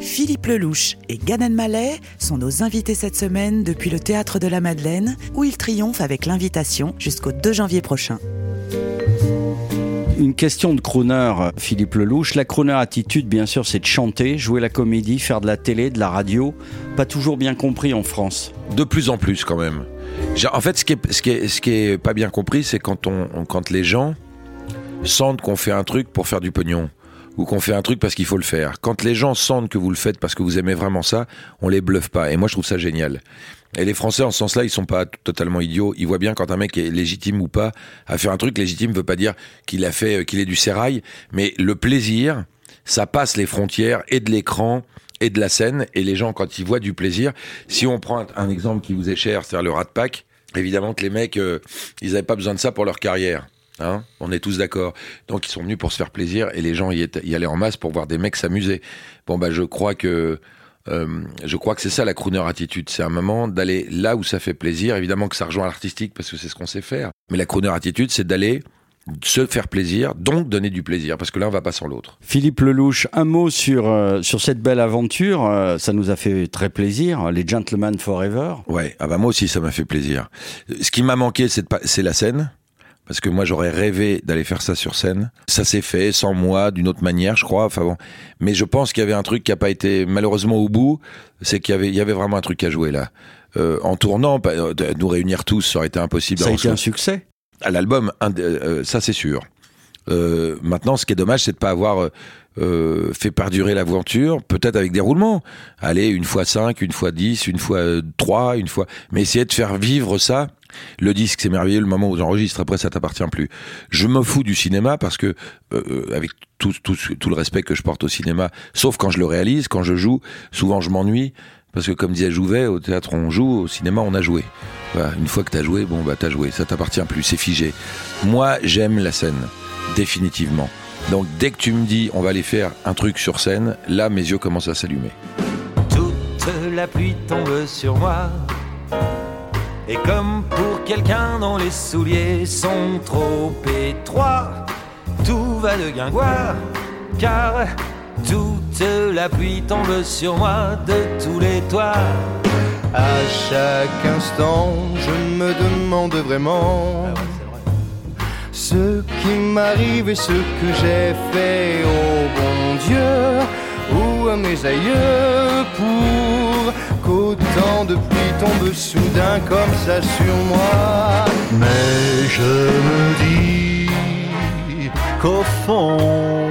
Philippe Lelouch et Gad Elmaleh sont nos invités cette semaine depuis le Théâtre de la Madeleine, où ils triomphent avec l'invitation jusqu'au 2 janvier prochain. Une question de crooner, Philippe Lelouch. La crooner attitude, bien sûr, c'est de chanter, jouer la comédie, faire de la télé, de la radio. Pas toujours bien compris en France. De plus en plus quand même. En fait, ce qui est, ce qui est, ce qui est pas bien compris, c'est quand, on, on- quand les gens sentent qu'on fait un truc pour faire du pognon ou qu'on fait un truc parce qu'il faut le faire. Quand les gens sentent que vous le faites parce que vous aimez vraiment ça, on les bluffe pas. Et moi, je trouve ça génial. Et les Français, en ce sens-là, ils sont pas totalement idiots. Ils voient bien quand un mec est légitime ou pas à faire un truc. Légitime veut pas dire qu'il a fait, euh, qu'il est du sérail, mais le plaisir, ça passe les frontières et de l'écran et de la scène. Et les gens, quand ils voient du plaisir, si on prend un, exemple qui vous est cher, c'est-à-dire le Rat Pack, évidemment que les mecs, euh, ils avaient pas besoin de ça pour leur carrière. Hein on est tous d'accord. Donc ils sont venus pour se faire plaisir et les gens y, étaient- y allaient en masse pour voir des mecs s'amuser. Bon bah je crois que euh, je crois que c'est ça la crooner attitude. C'est un moment d'aller là où ça fait plaisir. Évidemment que ça rejoint l'artistique parce que c'est ce qu'on sait faire. Mais la crooner attitude, c'est d'aller se faire plaisir, donc donner du plaisir, parce que l'un va pas sans l'autre. Philippe Lelouch, un mot sur, euh, sur cette belle aventure. Euh, ça nous a fait très plaisir. Les Gentlemen Forever. Ouais, ah bah moi aussi ça m'a fait plaisir. Ce qui m'a manqué, c'est la scène. Parce que moi j'aurais rêvé d'aller faire ça sur scène. Ça s'est fait sans moi, d'une autre manière, je crois. Enfin bon, mais je pense qu'il y avait un truc qui a pas été malheureusement au bout. C'est qu'il y avait, il y avait vraiment un truc à jouer là. Euh, en tournant, bah, euh, nous réunir tous, ça aurait été impossible. Ça a été un succès. à l'album, euh, ça c'est sûr. Euh, maintenant, ce qui est dommage, c'est de pas avoir euh, euh, fait perdurer l'aventure, peut-être avec des roulements. Aller une fois 5, une fois 10, une fois euh, 3, une fois... Mais essayer de faire vivre ça. Le disque, c'est merveilleux, le moment où j'enregistre, après ça t'appartient plus. Je me fous du cinéma parce que, euh, euh, avec tout, tout, tout le respect que je porte au cinéma, sauf quand je le réalise, quand je joue, souvent je m'ennuie. Parce que comme disait Jouvet, au théâtre on joue, au cinéma on a joué. Voilà, une fois que t'as joué, bon bah t'as joué, ça t'appartient plus, c'est figé. Moi j'aime la scène, définitivement. Donc dès que tu me dis on va aller faire un truc sur scène, là mes yeux commencent à s'allumer. Toute la pluie tombe sur moi. Et comme pour quelqu'un dont les souliers sont trop étroits, tout va de guingoire, car toute la pluie tombe sur moi de tous les toits. À chaque instant, je me demande vraiment ce qui m'arrive et ce que j'ai fait au bon Dieu ou à mes aïeux pour qu'autant de pluie tombe soudain comme ça sur moi. Mais je me dis qu'au fond,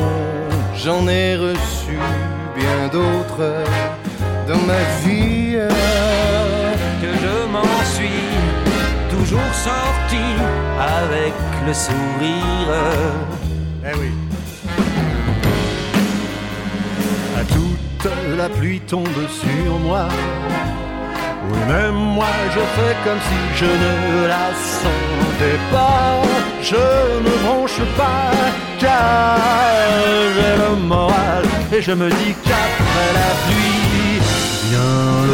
j'en ai reçu bien d'autres dans ma vie. que je m'en suis toujours sorti avec le sourire. Eh oui. À toute la pluie tombe sur moi. Oui, même moi je fais comme si je ne la sentais pas. Je ne bronche pas car j'ai le moral et je me dis qu'après la pluie vient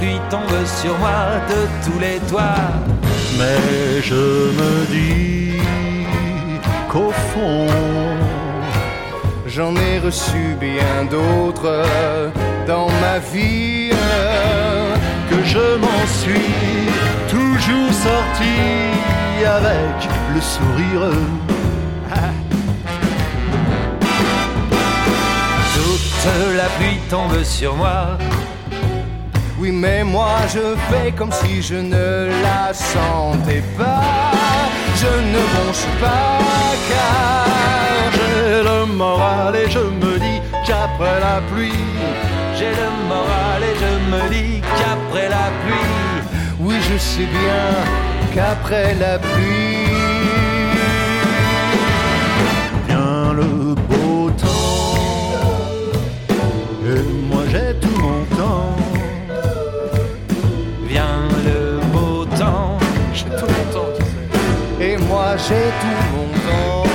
pluie tombe sur moi de tous les toits. Mais je me dis qu'au fond, j'en ai reçu bien d'autres dans ma vie, que je m'en suis toujours sorti avec le sourire. Toute la pluie tombe sur moi. Oui, mais moi je fais comme si je ne la sentais pas. Je ne bronche pas car j'ai le moral et je me dis qu'après la pluie, j'ai le moral et je me dis qu'après la pluie, Oui, je sais bien qu'après la pluie j'ai tout mon temps.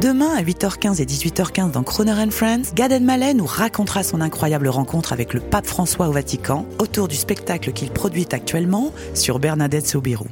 Demain à 8h15 et 18h15 dans Croner and Friends, Gad Elmaleh nous racontera son incroyable rencontre avec le pape François au Vatican autour du spectacle qu'il produit actuellement sur Bernadette Soubirou.